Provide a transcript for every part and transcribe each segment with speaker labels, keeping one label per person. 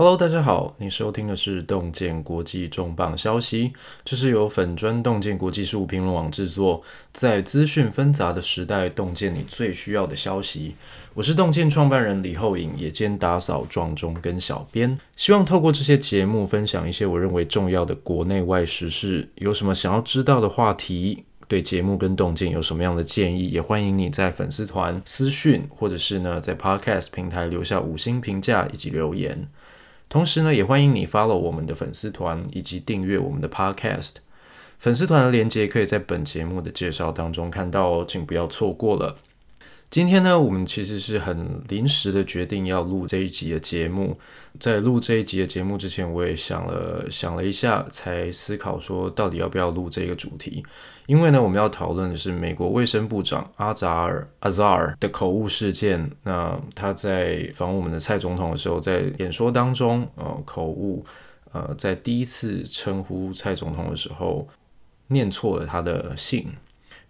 Speaker 1: Hello，大家好，你收听的是洞见国际重磅消息，这是由粉砖洞见国际事务评论网制作，在资讯纷杂的时代，洞见你最需要的消息。我是洞见创办人李厚颖，也兼打扫撞钟跟小编，希望透过这些节目，分享一些我认为重要的国内外时事。有什么想要知道的话题，对节目跟洞见有什么样的建议，也欢迎你在粉丝团私讯，或者是呢在 Podcast 平台留下五星评价以及留言。同时呢，也欢迎你 follow 我们的粉丝团以及订阅我们的 podcast。粉丝团的链接可以在本节目的介绍当中看到哦，请不要错过了。今天呢，我们其实是很临时的决定要录这一集的节目。在录这一集的节目之前，我也想了想了一下，才思考说到底要不要录这个主题。因为呢，我们要讨论的是美国卫生部长阿扎尔阿扎尔的口误事件。那他在访我们的蔡总统的时候，在演说当中，呃，口误，呃，在第一次称呼蔡总统的时候，念错了他的姓。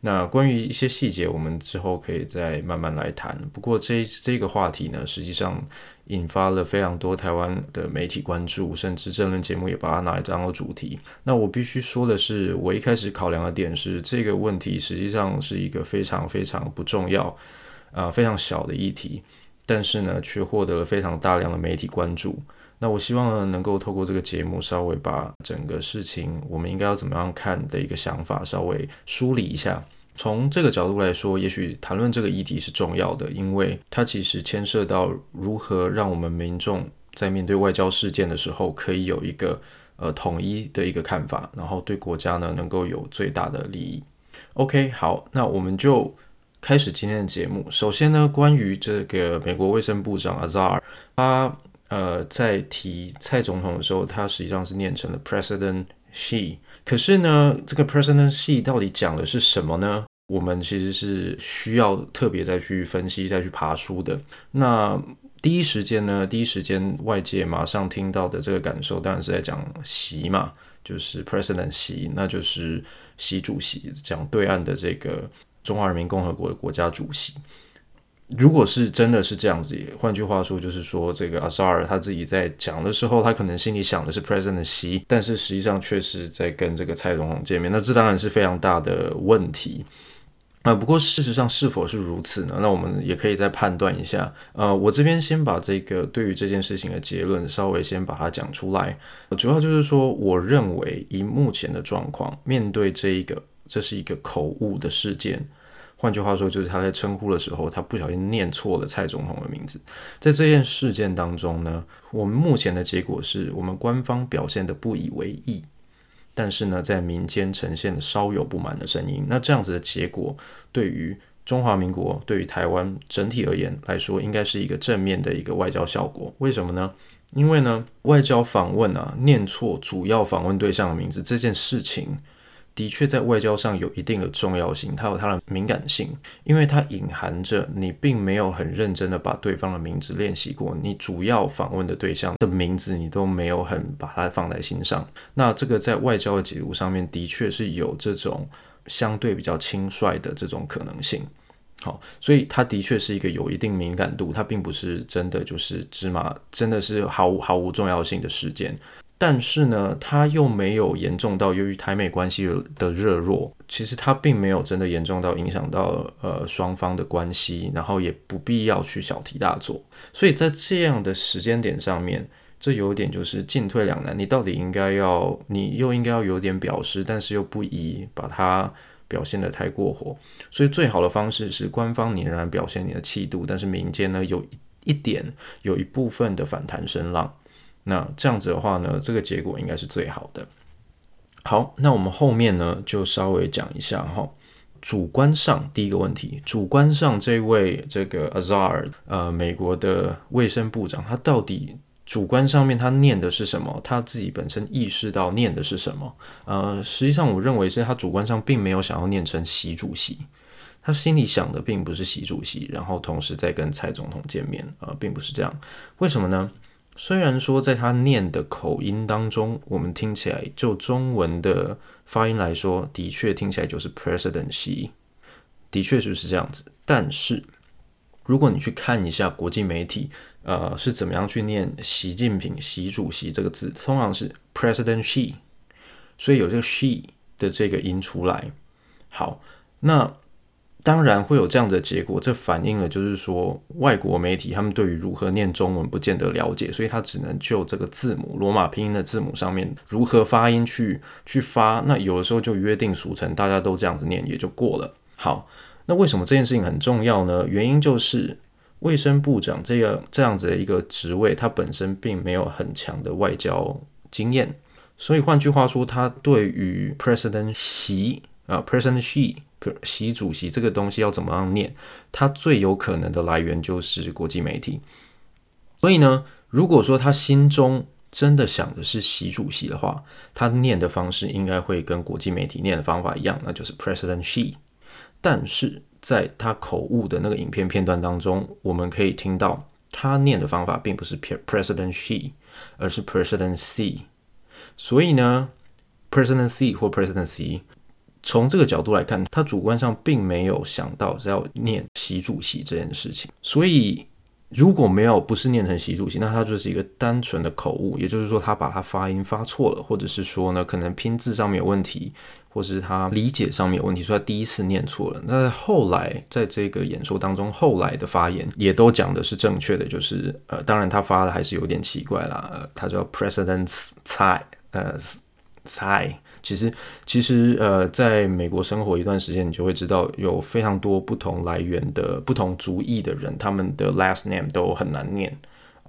Speaker 1: 那关于一些细节，我们之后可以再慢慢来谈。不过这这个话题呢，实际上引发了非常多台湾的媒体关注，甚至政论节目也把它拿来当做主题。那我必须说的是，我一开始考量的点是，这个问题实际上是一个非常非常不重要，啊、呃，非常小的议题，但是呢，却获得了非常大量的媒体关注。那我希望呢，能够透过这个节目，稍微把整个事情我们应该要怎么样看的一个想法，稍微梳理一下。从这个角度来说，也许谈论这个议题是重要的，因为它其实牵涉到如何让我们民众在面对外交事件的时候，可以有一个呃统一的一个看法，然后对国家呢能够有最大的利益。OK，好，那我们就开始今天的节目。首先呢，关于这个美国卫生部长 Azar，他。呃，在提蔡总统的时候，他实际上是念成了 President Xi。可是呢，这个 President Xi 到底讲的是什么呢？我们其实是需要特别再去分析、再去爬书的。那第一时间呢，第一时间外界马上听到的这个感受，当然是在讲习嘛，就是 President Xi，那就是习主席，讲对岸的这个中华人民共和国的国家主席。如果是真的是这样子，换句话说，就是说这个阿萨尔他自己在讲的时候，他可能心里想的是 President Xi，但是实际上却是在跟这个蔡总统见面，那这当然是非常大的问题啊。不过事实上是否是如此呢？那我们也可以再判断一下。呃，我这边先把这个对于这件事情的结论稍微先把它讲出来。主要就是说，我认为以目前的状况，面对这一个，这是一个口误的事件。换句话说，就是他在称呼的时候，他不小心念错了蔡总统的名字。在这件事件当中呢，我们目前的结果是我们官方表现得不以为意，但是呢，在民间呈现的稍有不满的声音。那这样子的结果，对于中华民国、对于台湾整体而言来说，应该是一个正面的一个外交效果。为什么呢？因为呢，外交访问啊，念错主要访问对象的名字这件事情。的确，在外交上有一定的重要性，它有它的敏感性，因为它隐含着你并没有很认真的把对方的名字练习过，你主要访问的对象的名字你都没有很把它放在心上。那这个在外交的解读上面，的确是有这种相对比较轻率的这种可能性。好，所以它的确是一个有一定敏感度，它并不是真的就是芝麻，真的是毫无毫无重要性的事件。但是呢，它又没有严重到由于台美关系的热络，其实它并没有真的严重到影响到呃双方的关系，然后也不必要去小题大做。所以在这样的时间点上面，这有点就是进退两难。你到底应该要，你又应该要有点表示，但是又不宜把它表现得太过火。所以最好的方式是官方你仍然表现你的气度，但是民间呢有一点有一部分的反弹声浪。那这样子的话呢，这个结果应该是最好的。好，那我们后面呢就稍微讲一下哈。主观上第一个问题，主观上这位这个 Azar 呃，美国的卫生部长，他到底主观上面他念的是什么？他自己本身意识到念的是什么？呃，实际上我认为是他主观上并没有想要念成习主席，他心里想的并不是习主席，然后同时在跟蔡总统见面，呃，并不是这样。为什么呢？虽然说在他念的口音当中，我们听起来就中文的发音来说，的确听起来就是 President Xi，的确就是这样子。但是如果你去看一下国际媒体，呃，是怎么样去念习近平、习主席这个字，通常是 President Xi，所以有这个 Xi 的这个音出来。好，那当然会有这样的结果，这反映了就是说，外国媒体他们对于如何念中文不见得了解，所以他只能就这个字母罗马拼音的字母上面如何发音去去发。那有的时候就约定俗成，大家都这样子念也就过了。好。那为什么这件事情很重要呢？原因就是卫生部长这样这样子的一个职位，他本身并没有很强的外交经验，所以换句话说，他对于 President Xi 啊，President Xi 习主席这个东西要怎么样念，他最有可能的来源就是国际媒体。所以呢，如果说他心中真的想的是习主席的话，他念的方式应该会跟国际媒体念的方法一样，那就是 President Xi。但是在他口误的那个影片片段当中，我们可以听到他念的方法并不是 President Xi，而是 President C。所以呢，President Xi 或 President Xi，从这个角度来看，他主观上并没有想到是要念习主席这件事情。所以如果没有不是念成习主席，那他就是一个单纯的口误，也就是说他把他发音发错了，或者是说呢，可能拼字上面有问题。或是他理解上面有问题，所以他第一次念错了。那后来在这个演说当中，后来的发言也都讲的是正确的，就是呃，当然他发的还是有点奇怪啦。呃、他叫 President Tsai，呃蔡。其实其实呃，在美国生活一段时间，你就会知道有非常多不同来源的不同族裔的人，他们的 last name 都很难念。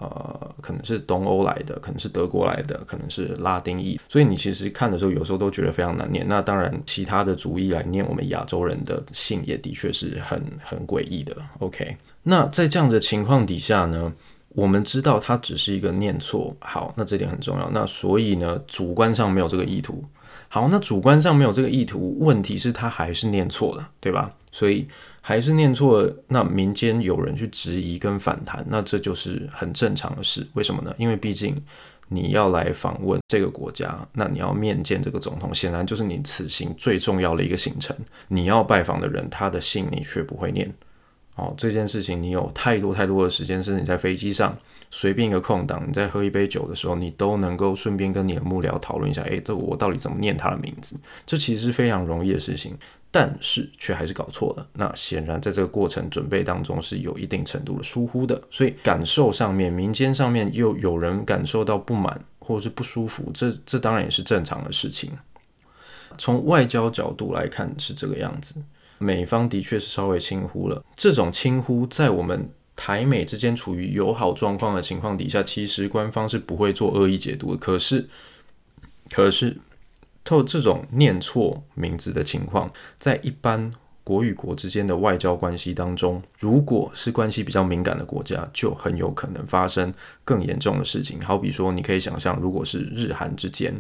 Speaker 1: 呃，可能是东欧来的，可能是德国来的，可能是拉丁裔，所以你其实看的时候，有时候都觉得非常难念。那当然，其他的族裔来念我们亚洲人的姓，也的确是很很诡异的。OK，那在这样的情况底下呢，我们知道它只是一个念错，好，那这点很重要。那所以呢，主观上没有这个意图。好，那主观上没有这个意图，问题是他还是念错了，对吧？所以。还是念错了，那民间有人去质疑跟反弹，那这就是很正常的事。为什么呢？因为毕竟你要来访问这个国家，那你要面见这个总统，显然就是你此行最重要的一个行程。你要拜访的人，他的信你却不会念。哦，这件事情你有太多太多的时间，甚至你在飞机上随便一个空档，你在喝一杯酒的时候，你都能够顺便跟你的幕僚讨论一下，诶，这我到底怎么念他的名字？这其实是非常容易的事情。但是却还是搞错了。那显然在这个过程准备当中是有一定程度的疏忽的，所以感受上面、民间上面又有人感受到不满或者是不舒服，这这当然也是正常的事情。从外交角度来看是这个样子，美方的确是稍微轻忽了。这种轻忽在我们台美之间处于友好状况的情况底下，其实官方是不会做恶意解读的。可是，可是。透这种念错名字的情况，在一般国与国之间的外交关系当中，如果是关系比较敏感的国家，就很有可能发生更严重的事情。好比说，你可以想象，如果是日韩之间，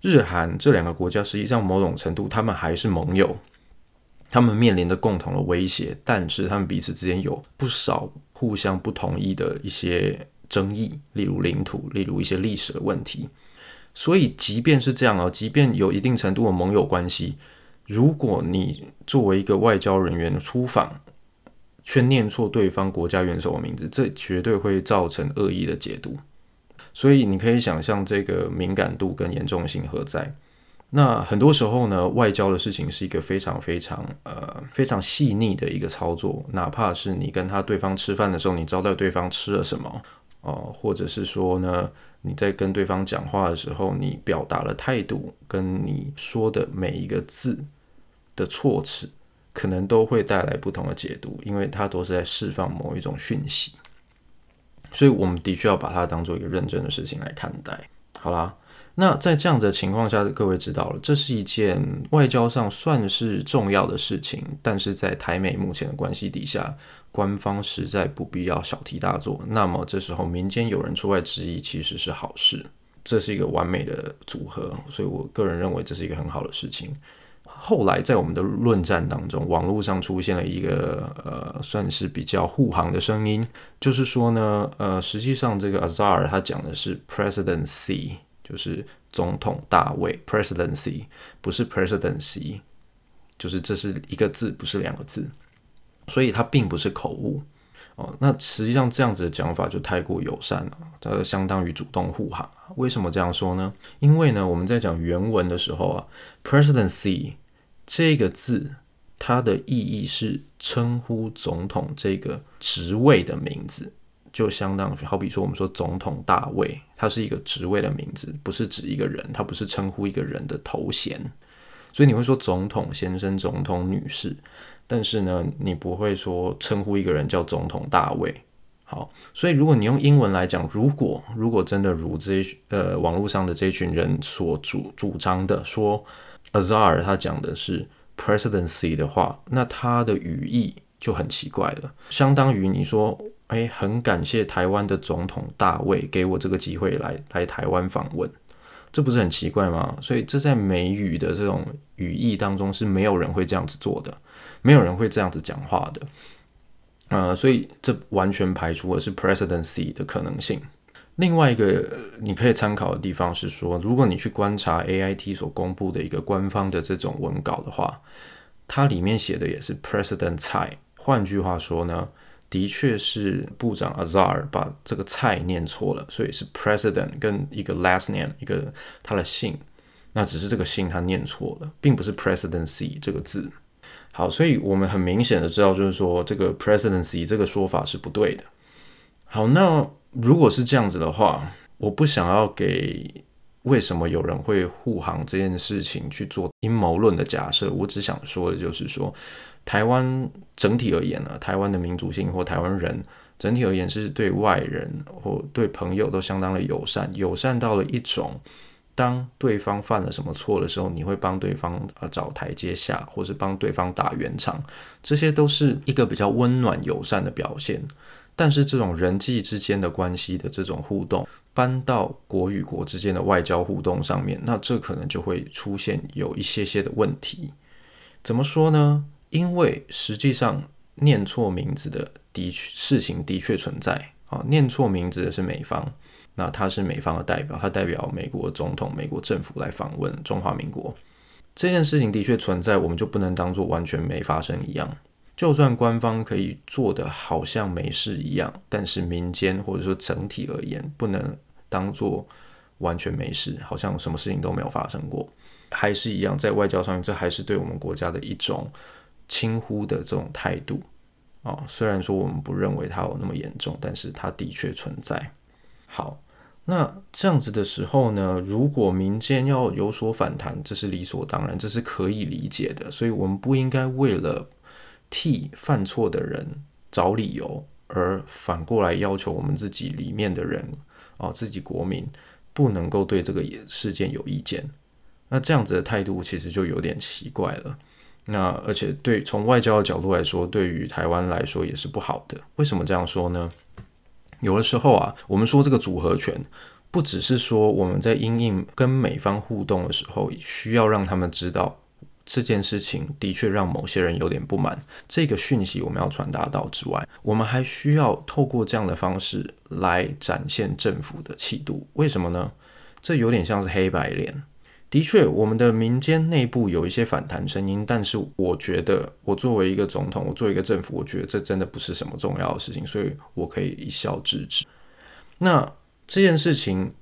Speaker 1: 日韩这两个国家实际上某种程度他们还是盟友，他们面临着共同的威胁，但是他们彼此之间有不少互相不同意的一些争议，例如领土，例如一些历史的问题。所以，即便是这样哦，即便有一定程度的盟友关系，如果你作为一个外交人员出访，却念错对方国家元首的名字，这绝对会造成恶意的解读。所以，你可以想象这个敏感度跟严重性何在。那很多时候呢，外交的事情是一个非常非常呃非常细腻的一个操作，哪怕是你跟他对方吃饭的时候，你招待对方吃了什么。哦，或者是说呢，你在跟对方讲话的时候，你表达了态度，跟你说的每一个字的措辞，可能都会带来不同的解读，因为它都是在释放某一种讯息，所以我们的确要把它当做一个认真的事情来看待。好啦。那在这样的情况下，各位知道了，这是一件外交上算是重要的事情，但是在台美目前的关系底下，官方实在不必要小题大做。那么这时候民间有人出来质疑，其实是好事，这是一个完美的组合，所以我个人认为这是一个很好的事情。后来在我们的论战当中，网络上出现了一个呃，算是比较护航的声音，就是说呢，呃，实际上这个 Azar 他讲的是 Presidency。就是总统大卫，presidency 不是 presidency，就是这是一个字，不是两个字，所以它并不是口误。哦，那实际上这样子的讲法就太过友善了，这相当于主动护航。为什么这样说呢？因为呢，我们在讲原文的时候啊，presidency 这个字，它的意义是称呼总统这个职位的名字，就相当于好比说我们说总统大卫，它是一个职位的名字，不是指一个人，它不是称呼一个人的头衔。所以你会说总统先生、总统女士。但是呢，你不会说称呼一个人叫总统大卫。好，所以如果你用英文来讲，如果如果真的如这呃网络上的这群人所主主张的说，Azar 他讲的是 presidency 的话，那他的语义就很奇怪了，相当于你说，哎，很感谢台湾的总统大卫给我这个机会来来台湾访问，这不是很奇怪吗？所以这在美语的这种语义当中是没有人会这样子做的。没有人会这样子讲话的，呃，所以这完全排除的是 presidency 的可能性。另外一个你可以参考的地方是说，如果你去观察 AIT 所公布的一个官方的这种文稿的话，它里面写的也是 President 蔡。换句话说呢，的确是部长 Azar 把这个蔡念错了，所以是 President 跟一个 last name 一个他的姓，那只是这个姓他念错了，并不是 presidency 这个字。好，所以我们很明显的知道，就是说这个 presidency 这个说法是不对的。好，那如果是这样子的话，我不想要给为什么有人会护航这件事情去做阴谋论的假设。我只想说的就是说，台湾整体而言呢，台湾的民族性或台湾人整体而言是对外人或对朋友都相当的友善，友善到了一种。当对方犯了什么错的时候，你会帮对方呃找台阶下，或是帮对方打圆场，这些都是一个比较温暖友善的表现。但是这种人际之间的关系的这种互动，搬到国与国之间的外交互动上面，那这可能就会出现有一些些的问题。怎么说呢？因为实际上念错名字的的确事情的确存在啊，念错名字的是美方。那他是美方的代表，他代表美国总统、美国政府来访问中华民国，这件事情的确存在，我们就不能当做完全没发生一样。就算官方可以做得好像没事一样，但是民间或者说整体而言，不能当做完全没事，好像什么事情都没有发生过，还是一样，在外交上，这还是对我们国家的一种轻忽的这种态度啊、哦。虽然说我们不认为它有那么严重，但是它的确存在。好，那这样子的时候呢，如果民间要有所反弹，这是理所当然，这是可以理解的。所以，我们不应该为了替犯错的人找理由，而反过来要求我们自己里面的人啊，自己国民不能够对这个事件有意见。那这样子的态度其实就有点奇怪了。那而且对从外交的角度来说，对于台湾来说也是不好的。为什么这样说呢？有的时候啊，我们说这个组合拳，不只是说我们在因应跟美方互动的时候，需要让他们知道这件事情的确让某些人有点不满，这个讯息我们要传达到之外，我们还需要透过这样的方式来展现政府的气度。为什么呢？这有点像是黑白脸。的确，我们的民间内部有一些反弹声音，但是我觉得，我作为一个总统，我作为一个政府，我觉得这真的不是什么重要的事情，所以我可以一笑置之。那这件事情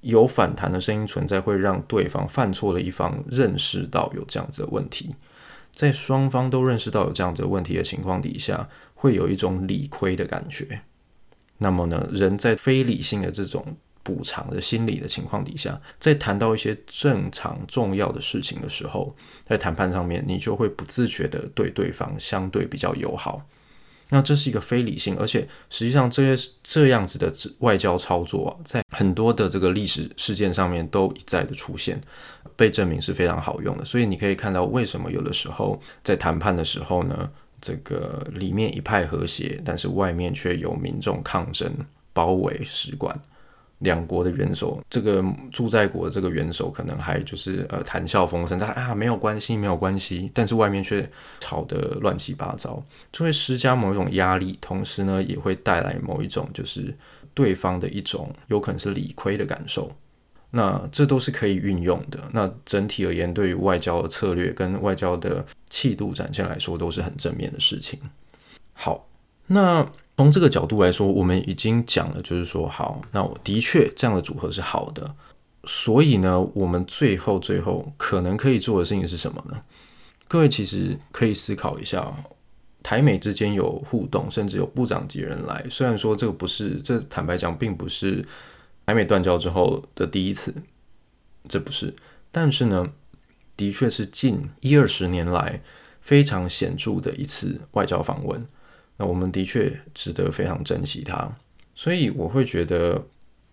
Speaker 1: 有反弹的声音存在，会让对方犯错的一方认识到有这样子的问题，在双方都认识到有这样子的问题的情况底下，会有一种理亏的感觉。那么呢，人在非理性的这种。补偿的心理的情况底下，在谈到一些正常重要的事情的时候，在谈判上面，你就会不自觉的对对方相对比较友好。那这是一个非理性，而且实际上这些这样子的外交操作啊，在很多的这个历史事件上面都一再的出现，被证明是非常好用的。所以你可以看到，为什么有的时候在谈判的时候呢，这个里面一派和谐，但是外面却有民众抗争包围使馆。两国的元首，这个驻在国的这个元首可能还就是呃谈笑风生，他啊没有关系，没有关系，但是外面却吵得乱七八糟，就会施加某一种压力，同时呢也会带来某一种就是对方的一种有可能是理亏的感受，那这都是可以运用的。那整体而言，对于外交的策略跟外交的气度展现来说，都是很正面的事情。好，那。从这个角度来说，我们已经讲了，就是说，好，那我的确这样的组合是好的。所以呢，我们最后最后可能可以做的事情是什么呢？各位其实可以思考一下，台美之间有互动，甚至有部长级人来。虽然说这个不是，这坦白讲并不是台美断交之后的第一次，这不是。但是呢，的确是近一二十年来非常显著的一次外交访问。那我们的确值得非常珍惜它。所以我会觉得，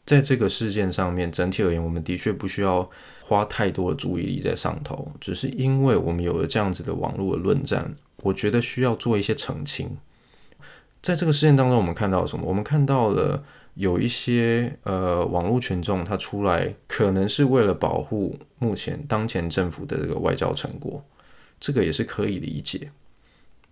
Speaker 1: 在这个事件上面，整体而言，我们的确不需要。花太多的注意力在上头，只是因为我们有了这样子的网络的论战，我觉得需要做一些澄清。在这个事件当中，我们看到了什么？我们看到了有一些呃网络群众他出来，可能是为了保护目前当前政府的这个外交成果，这个也是可以理解。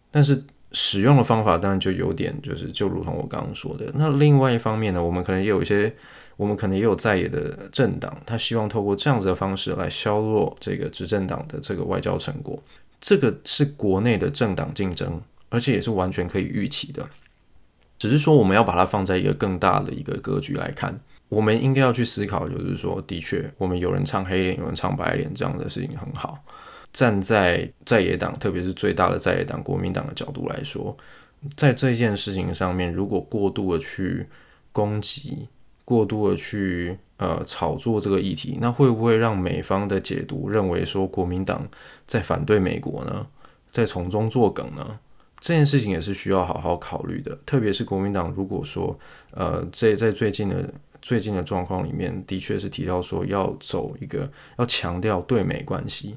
Speaker 1: 但是使用的方法当然就有点，就是就如同我刚刚说的。那另外一方面呢，我们可能也有一些。我们可能也有在野的政党，他希望透过这样子的方式来削弱这个执政党的这个外交成果。这个是国内的政党竞争，而且也是完全可以预期的。只是说我们要把它放在一个更大的一个格局来看，我们应该要去思考，就是说，的确，我们有人唱黑脸，有人唱白脸，这样的事情很好。站在在野党，特别是最大的在野党国民党的角度来说，在这件事情上面，如果过度的去攻击，过度的去呃炒作这个议题，那会不会让美方的解读认为说国民党在反对美国呢？在从中作梗呢？这件事情也是需要好好考虑的。特别是国民党如果说呃在在最近的最近的状况里面，的确是提到说要走一个要强调对美关系。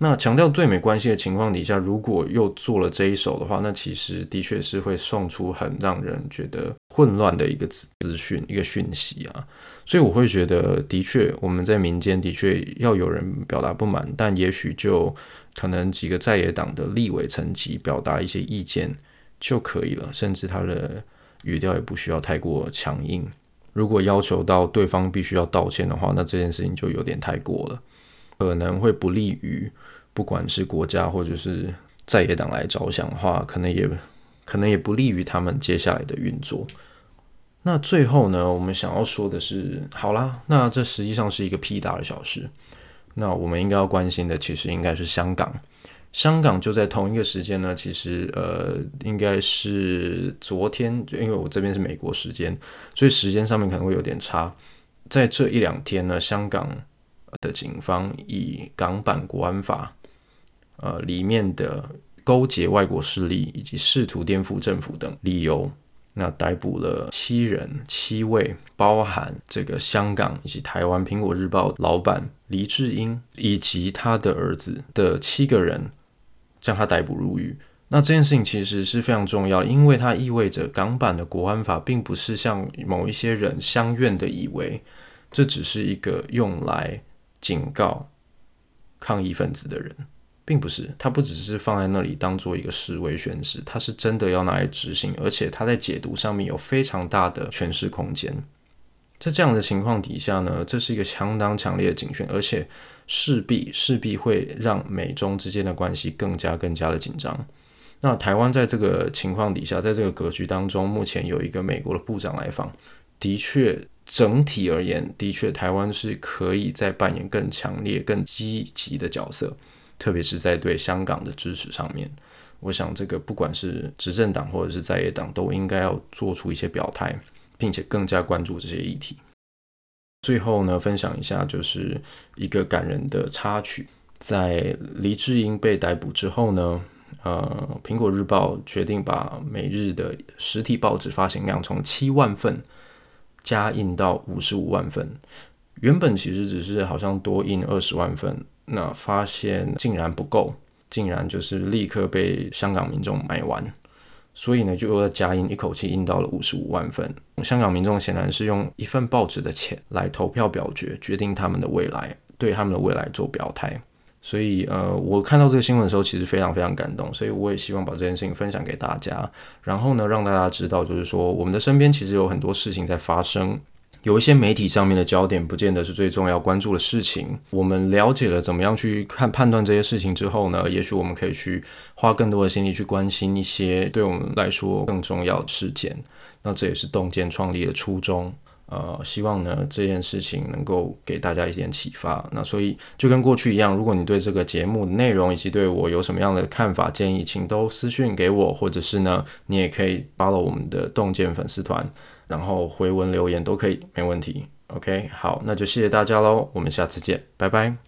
Speaker 1: 那强调对美关系的情况底下，如果又做了这一手的话，那其实的确是会送出很让人觉得混乱的一个资资讯、一个讯息啊。所以我会觉得，的确我们在民间的确要有人表达不满，但也许就可能几个在野党的立委层级表达一些意见就可以了，甚至他的语调也不需要太过强硬。如果要求到对方必须要道歉的话，那这件事情就有点太过了。可能会不利于不管是国家或者是在野党来着想的话，可能也可能也不利于他们接下来的运作。那最后呢，我们想要说的是，好啦，那这实际上是一个屁大的小事。那我们应该要关心的，其实应该是香港。香港就在同一个时间呢，其实呃，应该是昨天，因为我这边是美国时间，所以时间上面可能会有点差。在这一两天呢，香港。的警方以港版国安法，呃，里面的勾结外国势力以及试图颠覆政府等理由，那逮捕了七人，七位，包含这个香港以及台湾《苹果日报》老板黎智英以及他的儿子的七个人，将他逮捕入狱。那这件事情其实是非常重要，因为它意味着港版的国安法并不是像某一些人相愿的以为，这只是一个用来。警告抗议分子的人，并不是，他不只是放在那里当做一个示威宣示，他是真的要拿来执行，而且他在解读上面有非常大的诠释空间。在这样的情况底下呢，这是一个相当强烈的警讯，而且势必势必会让美中之间的关系更加更加的紧张。那台湾在这个情况底下，在这个格局当中，目前有一个美国的部长来访，的确。整体而言，的确，台湾是可以再扮演更强烈、更积极的角色，特别是在对香港的支持上面。我想，这个不管是执政党或者是在野党，都应该要做出一些表态，并且更加关注这些议题。最后呢，分享一下，就是一个感人的插曲。在黎智英被逮捕之后呢，呃，苹果日报决定把每日的实体报纸发行量从七万份。加印到五十五万份，原本其实只是好像多印二十万份，那发现竟然不够，竟然就是立刻被香港民众买完，所以呢就又加印，一口气印到了五十五万份。香港民众显然是用一份报纸的钱来投票表决，决定他们的未来，对他们的未来做表态。所以，呃，我看到这个新闻的时候，其实非常非常感动。所以，我也希望把这件事情分享给大家，然后呢，让大家知道，就是说，我们的身边其实有很多事情在发生。有一些媒体上面的焦点，不见得是最重要关注的事情。我们了解了怎么样去看判断这些事情之后呢，也许我们可以去花更多的心力去关心一些对我们来说更重要的事件。那这也是洞见创立的初衷。呃，希望呢这件事情能够给大家一点启发。那所以就跟过去一样，如果你对这个节目的内容以及对我有什么样的看法建议，请都私讯给我，或者是呢你也可以 follow 我们的洞见粉丝团。然后回文留言都可以，没问题。OK，好，那就谢谢大家喽，我们下次见，拜拜。